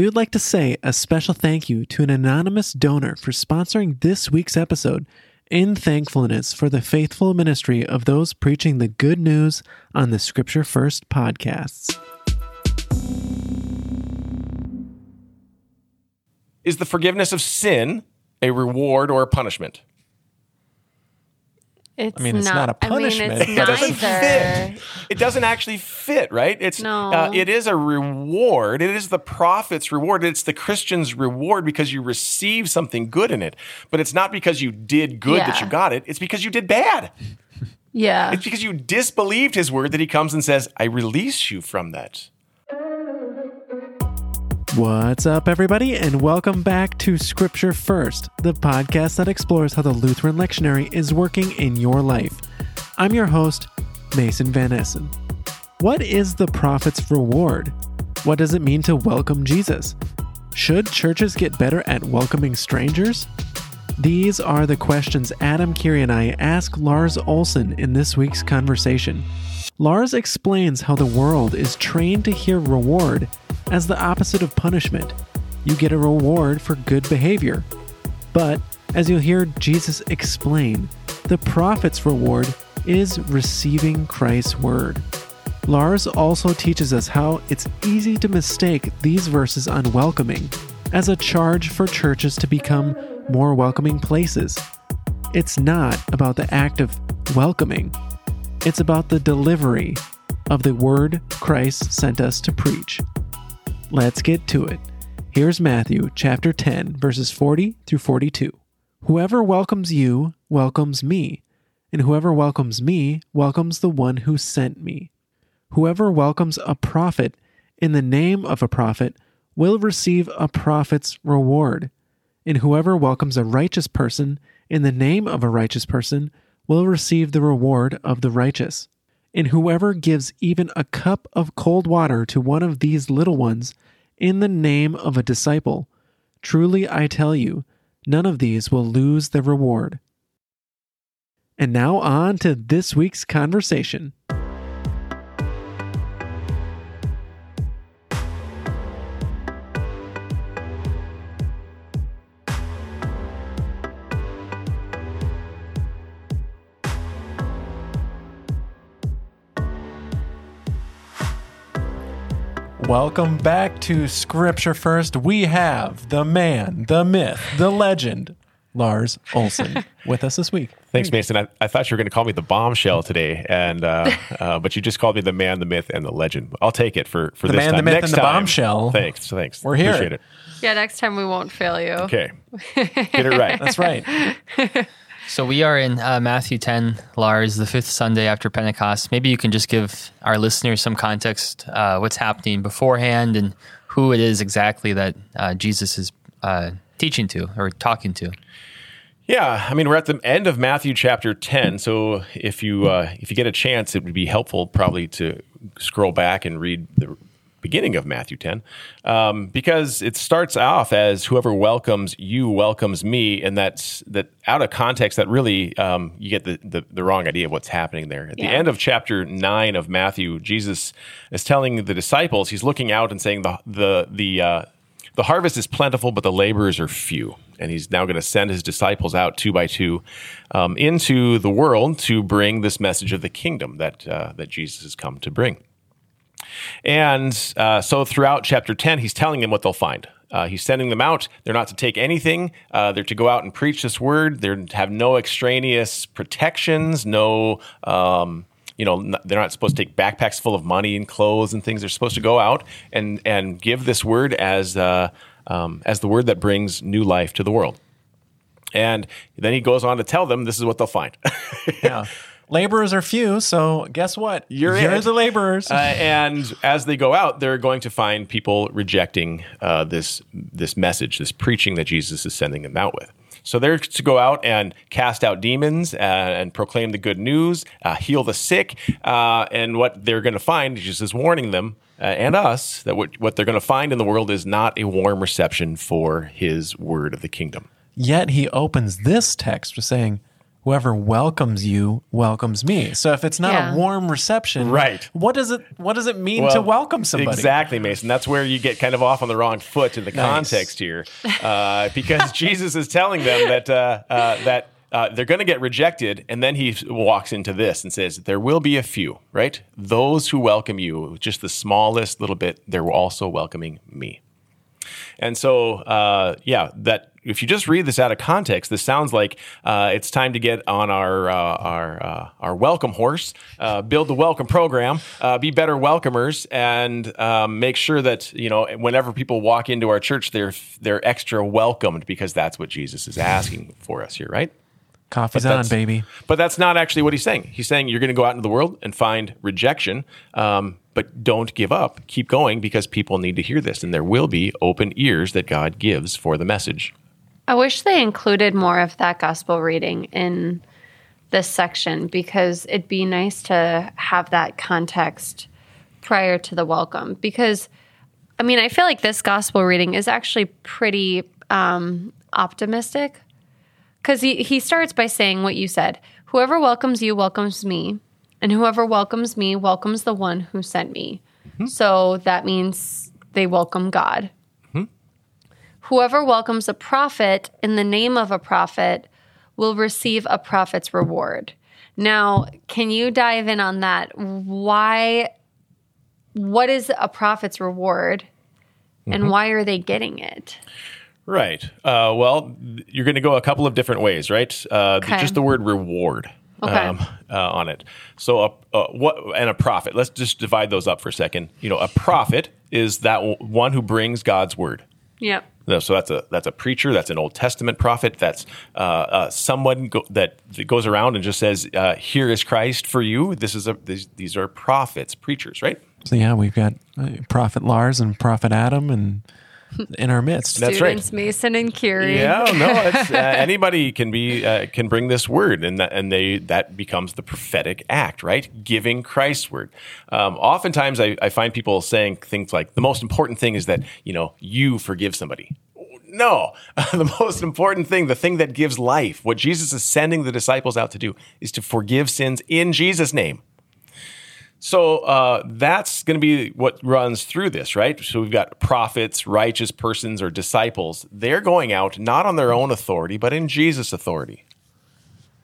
we would like to say a special thank you to an anonymous donor for sponsoring this week's episode in thankfulness for the faithful ministry of those preaching the good news on the Scripture First podcasts. Is the forgiveness of sin a reward or a punishment? It's I mean, it's not a punishment, I mean, but It doesn't fit. It doesn't actually fit, right? It's No. uh, it is a reward. It is the prophet's reward. It's the Christian's reward because you receive something good in it. But it's not because you did good that you got it. It's because you did bad. Yeah. It's because you disbelieved his word that he comes and says, "I release you from that." What's up, everybody, and welcome back to Scripture First, the podcast that explores how the Lutheran lectionary is working in your life. I'm your host, Mason Van Essen. What is the prophet's reward? What does it mean to welcome Jesus? Should churches get better at welcoming strangers? These are the questions Adam Kiri and I ask Lars Olson in this week's conversation. Lars explains how the world is trained to hear reward as the opposite of punishment. You get a reward for good behavior. But, as you'll hear Jesus explain, the prophet's reward is receiving Christ's word. Lars also teaches us how it's easy to mistake these verses on welcoming as a charge for churches to become more welcoming places. It's not about the act of welcoming, it's about the delivery of the word Christ sent us to preach. Let's get to it. Here's Matthew chapter 10, verses 40 through 42. Whoever welcomes you welcomes me, and whoever welcomes me welcomes the one who sent me. Whoever welcomes a prophet in the name of a prophet will receive a prophet's reward, and whoever welcomes a righteous person in the name of a righteous person will receive the reward of the righteous. And whoever gives even a cup of cold water to one of these little ones in the name of a disciple, truly I tell you, none of these will lose their reward. And now on to this week's conversation. Welcome back to Scripture First. We have the man, the myth, the legend, Lars Olson, with us this week. Thanks, Mason. I, I thought you were going to call me the bombshell today, and uh, uh, but you just called me the man, the myth, and the legend. I'll take it for for The this man, the time. myth, Next and the time. bombshell. Thanks, thanks. We're here. Appreciate it. Yeah, next time we won't fail you. Okay, get it right. That's right. So we are in uh, Matthew 10, Lars, the fifth Sunday after Pentecost. Maybe you can just give our listeners some context, uh, what's happening beforehand, and who it is exactly that uh, Jesus is uh, teaching to or talking to. Yeah, I mean we're at the end of Matthew chapter ten, so if you uh, if you get a chance, it would be helpful probably to scroll back and read the beginning of Matthew ten, um, because it starts off as whoever welcomes you welcomes me, and that's that out of context that really um, you get the, the the wrong idea of what's happening there. At the end of chapter nine of Matthew, Jesus is telling the disciples, he's looking out and saying the the the uh, the harvest is plentiful, but the laborers are few. And he's now going to send his disciples out two by two um, into the world to bring this message of the kingdom that uh, that Jesus has come to bring. And uh, so throughout chapter 10, he's telling them what they'll find. Uh, he's sending them out. They're not to take anything. Uh, they're to go out and preach this word. They're to have no extraneous protections, no, um, you know, n- they're not supposed to take backpacks full of money and clothes and things. They're supposed to go out and, and give this word as, uh, um, as the word that brings new life to the world. And then he goes on to tell them this is what they'll find. Yeah. Laborers are few, so guess what? You're You're it. the laborers. Uh, and as they go out, they're going to find people rejecting uh, this this message, this preaching that Jesus is sending them out with. So they're to go out and cast out demons uh, and proclaim the good news, uh, heal the sick, uh, and what they're going to find, Jesus is warning them uh, and us that what, what they're going to find in the world is not a warm reception for His word of the kingdom. Yet he opens this text with saying, whoever welcomes you welcomes me. So if it's not Yeah. a warm reception, Right. What does it what does it mean to welcome somebody? Exactly, Mason. That's where you get kind of off on the wrong foot in the context here, uh, because Jesus is telling them that uh, uh, that uh, they're going to get rejected, and then he walks into this and says, "There will be a few, right? Those who welcome you, just the smallest little bit, they're also welcoming me." And so, uh, yeah, that if you just read this out of context, this sounds like uh, it's time to get on our uh, our uh, our welcome horse, uh, build the welcome program, uh, be better welcomers, and um, make sure that you know whenever people walk into our church, they're they're extra welcomed because that's what Jesus is asking for us here, right? Coffee's on, baby. But that's not actually what he's saying. He's saying you're going to go out into the world and find rejection, um, but don't give up. Keep going because people need to hear this, and there will be open ears that God gives for the message. I wish they included more of that gospel reading in this section because it'd be nice to have that context prior to the welcome. Because, I mean, I feel like this gospel reading is actually pretty um, optimistic because he, he starts by saying what you said Whoever welcomes you welcomes me, and whoever welcomes me welcomes the one who sent me. So that means they welcome God. Whoever welcomes a prophet in the name of a prophet will receive a prophet's reward. Now, can you dive in on that? Why, what is a prophet's reward and why are they getting it? Right. Uh, well, you're going to go a couple of different ways, right? Uh, Okay. Just the word reward Okay. uh, on it. So, a, a, what and a prophet. Let's just divide those up for a second. You know, a prophet is that w- one who brings God's word. Yep. So that's a that's a preacher. That's an Old Testament prophet. That's uh, uh, someone go, that, that goes around and just says, uh, "Here is Christ for you." This is a these, these are prophets, preachers, right? So yeah, we've got uh, Prophet Lars and Prophet Adam and in our midst. That's right. Mason and Kiri. Yeah, no, it's, uh, anybody can be uh, can bring this word, and that and they that becomes the prophetic act, right? Giving Christ's word. Um, oftentimes, I, I find people saying things like, "The most important thing is that you know you forgive somebody." No, the most important thing, the thing that gives life, what Jesus is sending the disciples out to do, is to forgive sins in Jesus' name. So uh, that's going to be what runs through this, right? So we've got prophets, righteous persons, or disciples. They're going out not on their own authority, but in Jesus' authority,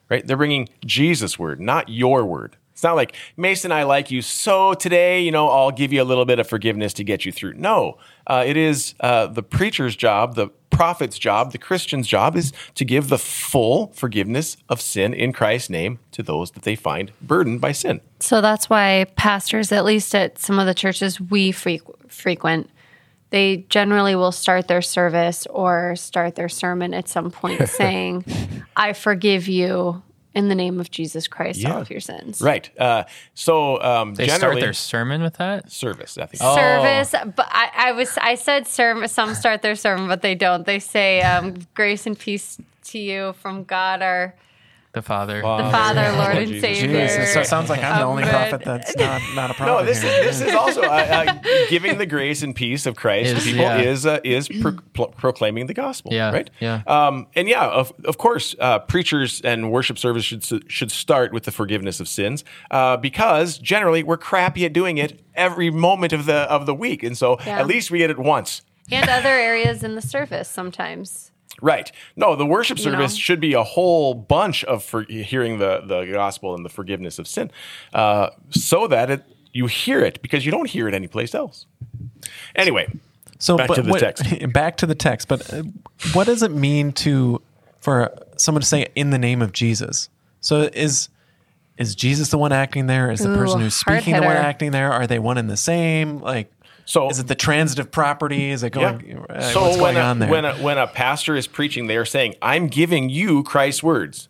right? They're bringing Jesus' word, not your word. It's not like Mason, I like you, so today, you know, I'll give you a little bit of forgiveness to get you through. No, uh, it is uh, the preacher's job, the prophet's job, the Christian's job is to give the full forgiveness of sin in Christ's name to those that they find burdened by sin. So that's why pastors, at least at some of the churches we frequ- frequent, they generally will start their service or start their sermon at some point saying, I forgive you in the name of Jesus Christ, all of your sins. Right. Uh, so um, They generally, start their sermon with that. service. I think. Oh. Service, but I, I was I said sermon. Some start their sermon, but they don't. They say um, grace and peace to you from God our The Father. the Father, Lord and Jesus Savior. Jesus, so it sounds like I'm the only Amen. prophet that's not not a prophet. No, this here. is this is also uh, uh, giving the grace and peace of Christ to people yeah. is uh, is pro- pro- proclaiming the gospel. Yeah, Right. yeah. Um, and yeah, of, of course, uh, preachers and worship service should should start with the forgiveness of sins uh, because generally we're crappy at doing it every moment of the of the week, and so Yeah. at least we get it once. and other areas in the service sometimes. Right. No, the worship You service know? should be a whole bunch of for hearing the, the gospel and the forgiveness of sin, uh, so that it, you hear it because you don't hear it anyplace else. Anyway, So Back but to the what- text. Back to the text. But uh, what does it mean to for someone to say in the name of Jesus? So is is Jesus the one acting there? Is the Ooh, person who's speaking the one acting there? Are they one and the same? Like So- is it the transitive property? Is it yeah. going? uh, so what's when going a, on there? when a, when a pastor is preaching, they are saying, "I'm giving you Christ's words.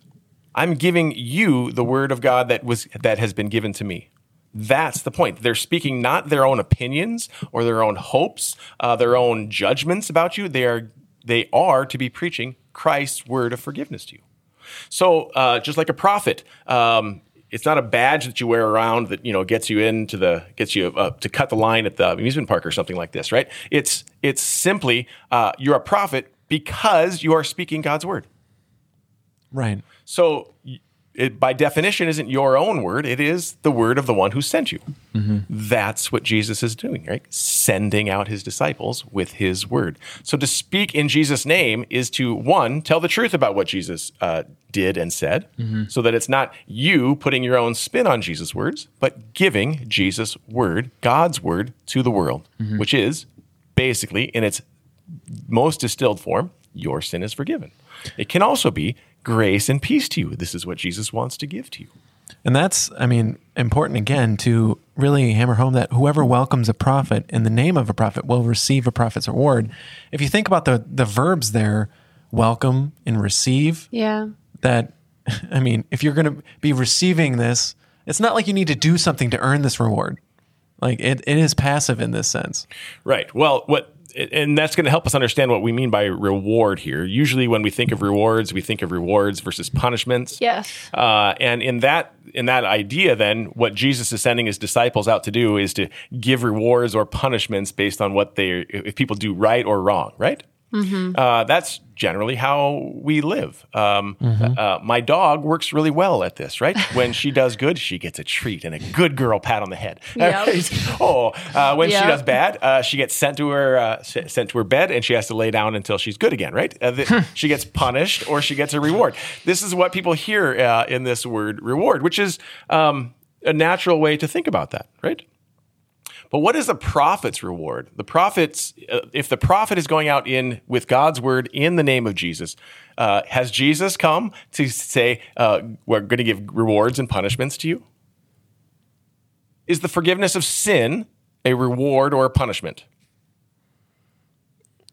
I'm giving you the word of God that was that has been given to me." That's the point. They're speaking not their own opinions or their own hopes, uh, their own judgments about you. They are they are to be preaching Christ's word of forgiveness to you. So uh, just like a prophet, um, it's not a badge that you wear around that you know gets you into the gets you uh, to cut the line at the amusement park or something like this, right? It's it's simply uh, you're a prophet because you are speaking God's word. Right. So it, by definition, isn't your own word. It is the word of the one who sent you. Mm-hmm. That's what Jesus is doing, right? Sending out his disciples with his word. So to speak in Jesus' name is to, one, tell the truth about what Jesus uh, did and said, mm-hmm. so that it's not you putting your own spin on Jesus' words, but giving Jesus' word, God's word, to the world, mm-hmm. which is basically in its most distilled form, your sin is forgiven. It can also be grace and peace to you. This is what Jesus wants to give to you. And that's, I mean, important again to really hammer home that whoever welcomes a prophet in the name of a prophet will receive a prophet's reward. If you think about the the verbs there, welcome and receive, Yeah. that I mean, if you're going to be receiving this, it's not like you need to do something to earn this reward. Like it, it is passive in this sense. Right. Well, what and that's going to help us understand what we mean by reward here. Usually, when we think of rewards, we think of rewards versus punishments. Yes. Uh, and in that in that idea, then what Jesus is sending his disciples out to do is to give rewards or punishments based on what they if people do right or wrong. Right. Uh, that's generally how we live. Um, uh, my dog works really well at this, right? When she does good, she gets a treat and a good girl pat on the head. Yep. oh, uh, when she does bad, uh, she gets sent to her uh, sent to her bed, and she has to lay down until she's good again. Right? Uh, the, she gets punished, or she gets a reward. This is what people hear uh, in this word reward, which is um, a natural way to think about that, right? But what is the prophet's reward? The prophets, uh, if the prophet is going out in with God's word in the name of Jesus, uh, has Jesus come to say uh, we're going to give rewards and punishments to you? Is the forgiveness of sin a reward or a punishment?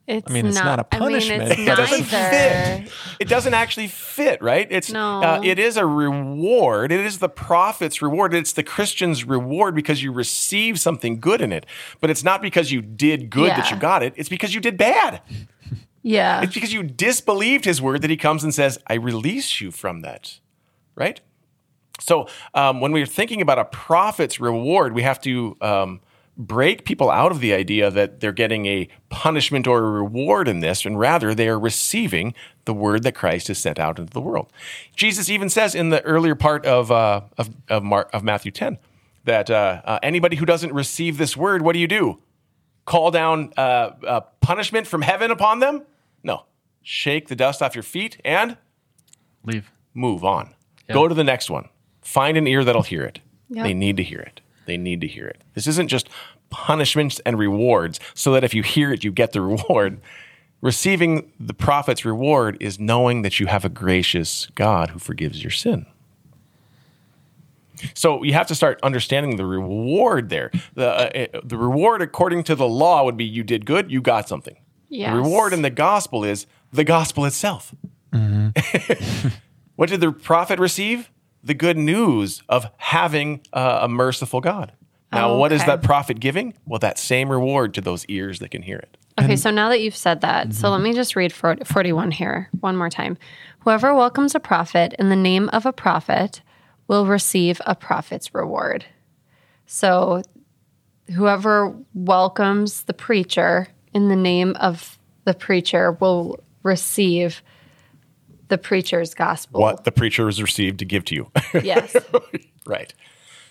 It's mean, it's not a punishment. I mean, it's It doesn't fit. It doesn't actually fit, right? It's No. uh, it is a reward. It is the prophet's reward. It's the Christian's reward because you receive something good in it. But it's not because you did good that you got it. It's because you did bad. Yeah. It's because you disbelieved his word that he comes and says, I release you from that. Right? So um, when we're thinking about a prophet's reward, we have to um, break people out of the idea that they're getting a punishment or a reward in this, and rather they are receiving the word that Christ has sent out into the world. Jesus even says in the earlier part of, uh, of, of, Mar- of Matthew 10 that uh, uh, anybody who doesn't receive this word, what do you do? Call down uh, uh, punishment from heaven upon them? No. Shake the dust off your feet and Leave. move on. Go to the next one. Find an ear that'll hear it. Yep. They need to hear it. They need to hear it. This isn't just punishments and rewards so that if you hear it, you get the reward. Receiving the prophet's reward is knowing that you have a gracious God who forgives your sin. So you have to start understanding the reward there. The, uh, uh, the reward, according to the law, would be you did good, you got something. Yes. The reward in the gospel is the gospel itself. what did the prophet receive? The good news of having uh, a merciful God. Now, Oh, what is okay. that prophet giving? Well, that same reward to those ears that can hear it. Okay, so now that you've said that, so let me just read 41 here one more time. Whoever welcomes a prophet in the name of a prophet will receive a prophet's reward. So whoever welcomes the preacher in the name of the preacher will receive the preacher's gospel. What the preacher has received to give to you. Yes. right.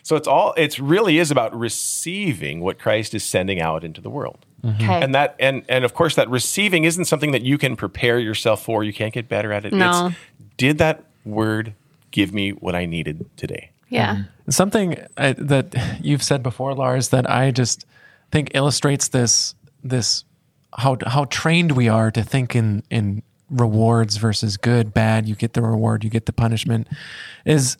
So it's all it's really is about receiving what Christ is sending out into the world. Mm-hmm. Okay. And that and and of course that receiving isn't something that you can prepare yourself for. You can't get better at it. No. It's did that word give me what I needed today? yeah. Mm-hmm. Something I, that you've said before, Lars, that I just think illustrates this this how how trained we are to think in in rewards versus good, bad. You get the reward, you get the punishment. Is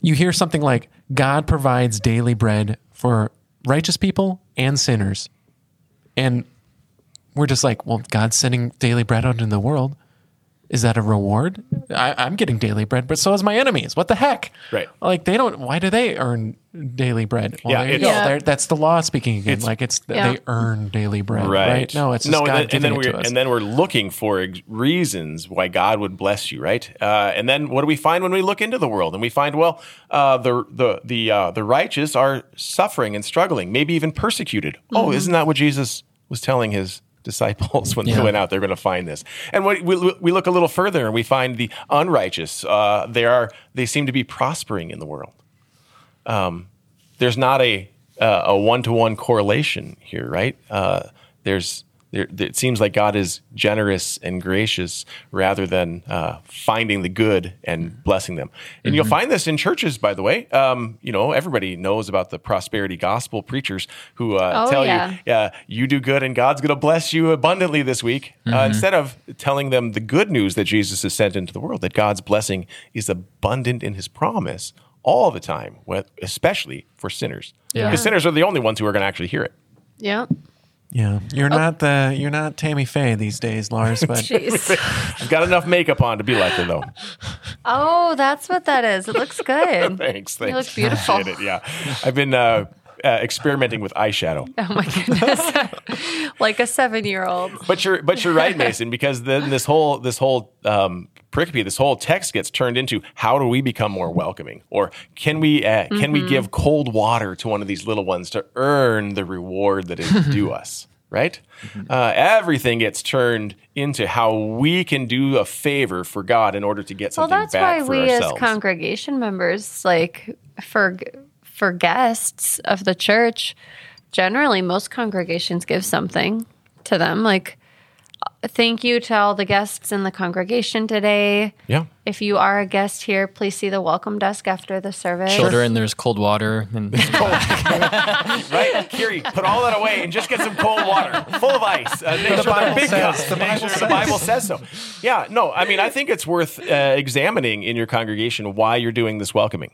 you hear something like God provides daily bread for righteous people and sinners, and we're just like, well, God's sending daily bread out into the world. Is that a reward? I, I'm getting daily bread, but so is my enemies. What the heck? Right. Like they don't. Why do they earn daily bread? Well, Yeah, there you go. Yeah. That's the law speaking again. It's- like it's Yeah. they earn daily bread, right? No, it's just no, God and then, and then it we're to us. and then we're looking for reasons why God would bless you, right? Uh, and then what do we find when we look into the world? And we find, well, uh, the the the uh, the righteous are suffering and struggling, maybe even persecuted. Oh, Mm-hmm. isn't that what Jesus was telling his disciples when Yeah. they went out. They're going to find this. And when we, we look a little further and we find the unrighteous. Uh, they are they seem to be prospering in the world. Um, there's not a uh, a one to one correlation here, right? Uh, there's there, it seems like God is generous and gracious rather than uh, finding the good and blessing them. And you'll find this in churches, by the way. Um, you know, everybody knows about the prosperity gospel preachers who uh, Oh, tell yeah. you, yeah, you do good and God's going to bless you abundantly this week. Uh, instead of telling them the good news that Jesus has sent into the world, that God's blessing is abundant in his promise all the time, especially for sinners. Yeah. Because sinners are the only ones who are going to actually hear it. Yeah. Yeah, you're Oh. not the you're not Tammy Faye these days, Lars. But Jeez. I've got enough makeup on to be like her, though. oh, that's what that is. It looks good. thanks, thanks. look beautiful. Appreciate it, yeah, I've been uh, uh, experimenting with eyeshadow. Oh my goodness. like a seven year old. But you're but you're right, Mason, because then this whole this whole um, pericope, this whole text gets turned into how do we become more welcoming, or can we uh, can we give cold water to one of these little ones to earn the reward that is due us? Right? Uh, everything gets turned into how we can do a favor for God in order to get something Well, that's back why we ourselves. as congregation members, like for for guests of the church, generally most congregations give something to them. Like, uh, thank you to all the guests in the congregation today. yeah. If you are a guest here, please see the welcome desk after the service. Children, there's cold water. And cold. Right, Kiri, put all that away and just get some cold water, full of ice. Uh, make sure Bible big says- cups. the Bible sure says. the Bible says so. Yeah, no, I mean, I think it's worth uh, examining in your congregation why you're doing this welcoming.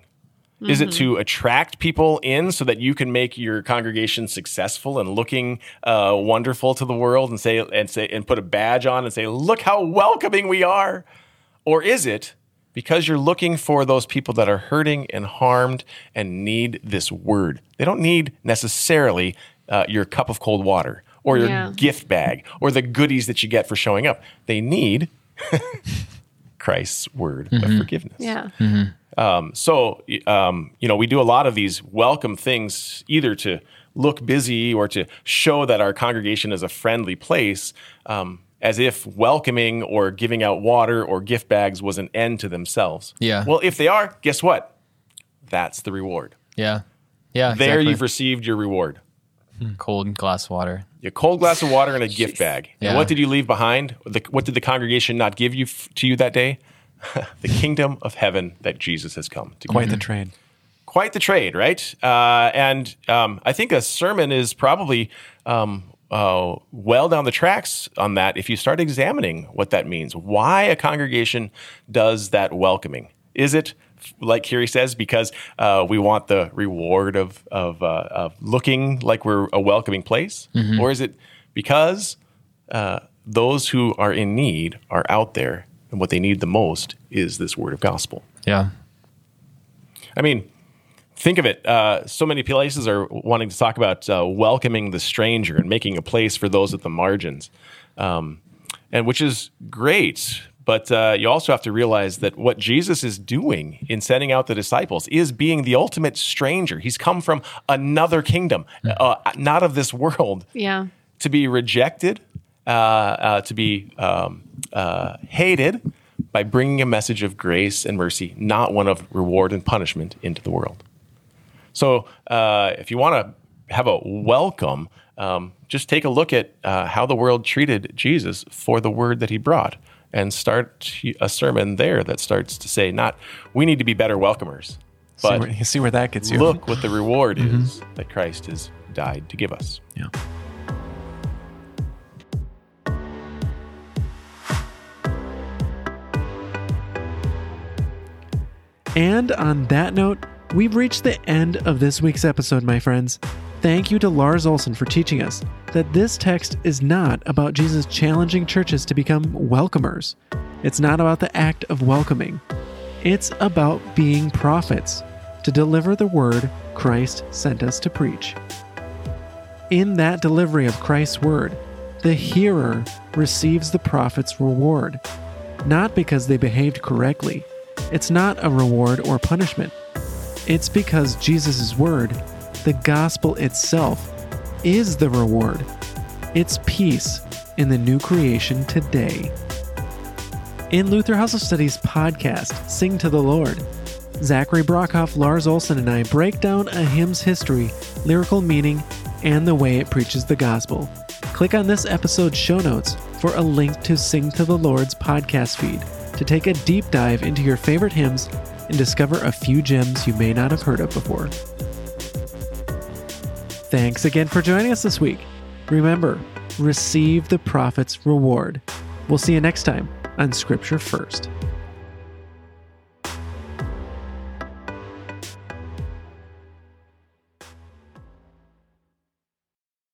Is it to attract people in so that you can make your congregation successful and looking uh, wonderful to the world and say and say and put a badge on and say, "Look how welcoming we are," or is it because you're looking for those people that are hurting and harmed and need this word? They don't need necessarily uh, your cup of cold water or your Yeah. gift bag or the goodies that you get for showing up. They need Christ's word of forgiveness. Yeah. Um, so, um, you know, we do a lot of these welcome things either to look busy or to show that our congregation is a friendly place, um, as if welcoming or giving out water or gift bags was an end to themselves. Yeah. Well, if they are, guess what? That's the reward. yeah. Yeah. There exactly. you've received your reward. cold glass water. A cold glass of water and a gift bag. And Yeah. what did you leave behind? The, what did the congregation not give you f- to you that day? the kingdom of heaven that Jesus has come to give quite the trade. quite the trade, right? Uh, and um, I think a sermon is probably um, uh, well down the tracks on that if you start examining what that means. Why a congregation does that welcoming? Is it like Kiri says, because uh, we want the reward of of, uh, of looking like we're a welcoming place, or is it because uh, those who are in need are out there, and what they need the most is this word of gospel? Yeah. I mean, think of it. Uh, so many places are wanting to talk about uh, welcoming the stranger and making a place for those at the margins, um, and which is great. But uh, you also have to realize that what Jesus is doing in sending out the disciples is being the ultimate stranger. He's come from another kingdom, uh, not of this world Yeah. to be rejected, uh, uh, to be um, uh, hated by bringing a message of grace and mercy, not one of reward and punishment, into the world. So, uh, if you want to have a welcome, um, just take a look at uh, how the world treated Jesus for the word that he brought and start a sermon there that starts to say, not we need to be better welcomers, See but where, see where that gets you. look what the reward is that Christ has died to give us. Yeah. And on that note, we've reached the end of this week's episode, my friends. Thank you to Lars Olson for teaching us that this text is not about Jesus challenging churches to become welcomers. It's not about the act of welcoming. It's about being prophets to deliver the word Christ sent us to preach. In that delivery of Christ's word, the hearer receives the prophet's reward, not because they behaved correctly. It's not a reward or punishment. It's because Jesus' word, the gospel itself, is the reward. It's peace in the new creation today. In Luther House of Study's podcast, Sing to the Lord, Zachary Brockhoff, Lars Olson, and I break down a hymn's history, lyrical meaning, and the way it preaches the gospel. Click on this episode's show notes for a link to Sing to the Lord's podcast feed to take a deep dive into your favorite hymns and discover a few gems you may not have heard of before. Thanks again for joining us this week. Remember, receive the prophet's reward. We'll see you next time on Scripture First.